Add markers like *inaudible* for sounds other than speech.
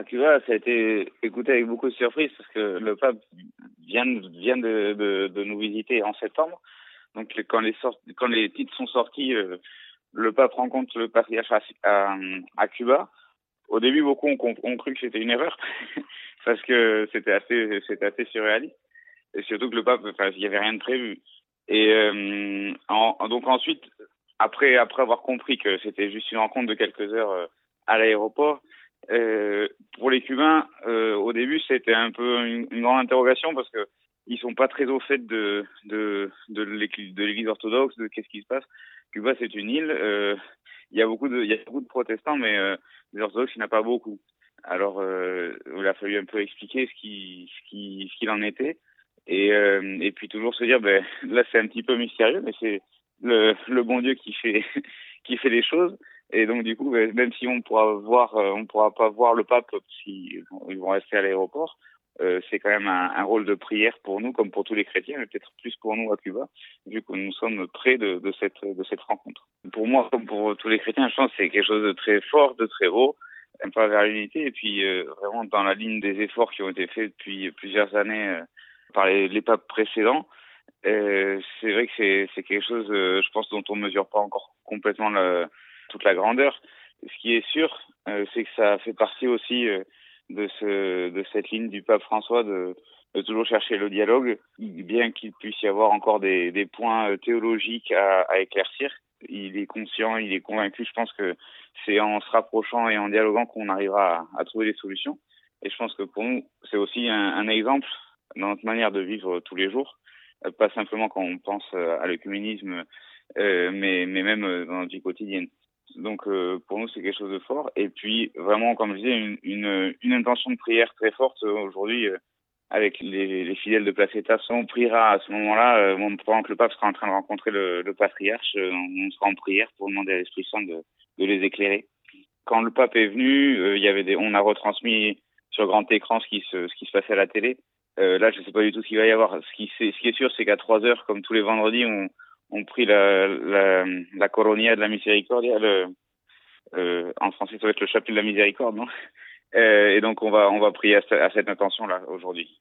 à Cuba, ça a été écouté avec beaucoup de surprise parce que le pape vient, vient de, nous visiter en septembre. Donc quand les, titres sont sortis, euh, le pape rencontre le patriarche à, Cuba. Au début, beaucoup ont, cru que c'était une erreur *laughs* parce que c'était assez, assez surréaliste. Et surtout que le pape, enfin, il y avait rien de prévu. Et euh, donc ensuite, après, après avoir compris que c'était juste une rencontre de quelques heures euh, à l'aéroport, euh, pour les Cubains, euh, au début, c'était un peu une, grande interrogation parce que ils sont pas très au fait de l'Église orthodoxe, de qu'est-ce qui se passe. Cuba, c'est une île. Euh, il y a beaucoup de protestants, mais les orthodoxes, il n'y en a pas beaucoup. Alors, il a fallu un peu expliquer ce qui ce qui ce qu'il en était. Et, puis toujours se dire, ben là c'est un petit peu mystérieux, mais c'est le, bon Dieu qui fait *laughs* les choses. Et donc du coup, ben, même si on pourra voir, euh, on pourra pas voir le pape s'ils ils vont rester à l'aéroport, euh, c'est quand même un, un, rôle de prière pour nous, comme pour tous les chrétiens, mais peut-être plus pour nous à Cuba, vu que nous sommes près de, de cette de cette rencontre. Pour moi, comme pour tous les chrétiens, je pense que c'est quelque chose de très fort, de très beau, un pas vers l'unité, et puis euh, vraiment dans la ligne des efforts qui ont été faits depuis plusieurs années euh, par les, les papes précédents. Euh, c'est vrai que c'est, quelque chose, euh, je pense, dont on mesure pas encore complètement le, toute la grandeur. Ce qui est sûr, euh, c'est que ça fait partie aussi euh, de, ce, de cette ligne du pape François de, de toujours chercher le dialogue, bien qu'il puisse y avoir encore des, des points théologiques à, à éclaircir. Il est conscient, il est convaincu. Je pense que c'est en se rapprochant et en dialoguant qu'on arrivera à, à trouver des solutions. Et je pense que pour nous, c'est aussi un, un exemple dans notre manière de vivre tous les jours, pas simplement quand on pense à l'œcuménisme, euh, mais, mais même dans notre vie quotidienne. Donc euh, pour nous c'est quelque chose de fort. Et puis vraiment, comme je disais, une, intention de prière très forte aujourd'hui euh, avec les, les, fidèles de Placeta. On priera à ce moment-là, euh, pendant que le pape sera en train de rencontrer le, patriarche, euh, on sera en prière pour demander à l'Esprit Saint de, les éclairer. Quand le pape est venu, euh, on a retransmis sur grand écran ce qui se, passait à la télé. Euh, là, je sais pas du tout ce qu'il va y avoir. Ce qui, est sûr, c'est qu'à 3 heures, comme tous les vendredis, on, prie la, la Coronia de la Miséricordia. Le, euh, en français, ça va être le chapelet de la Miséricorde, non? Euh, Et donc, on va, on va prier à, cette intention-là aujourd'hui.